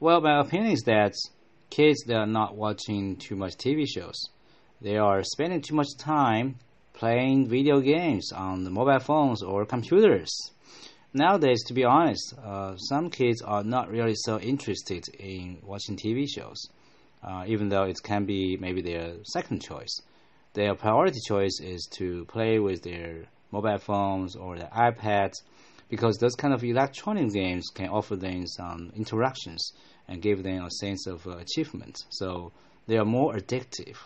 Well, my opinion is that kids they are not watching too much TV shows. They are spending too much time playing video games on the mobile phones or computers. Nowadays, to be honest, uh, some kids are not really so interested in watching TV shows, uh, even though it can be maybe their second choice. Their priority choice is to play with their mobile phones or their iPads because those kind of electronic games can offer them some interactions and give them a sense of uh, achievement. So they are more addictive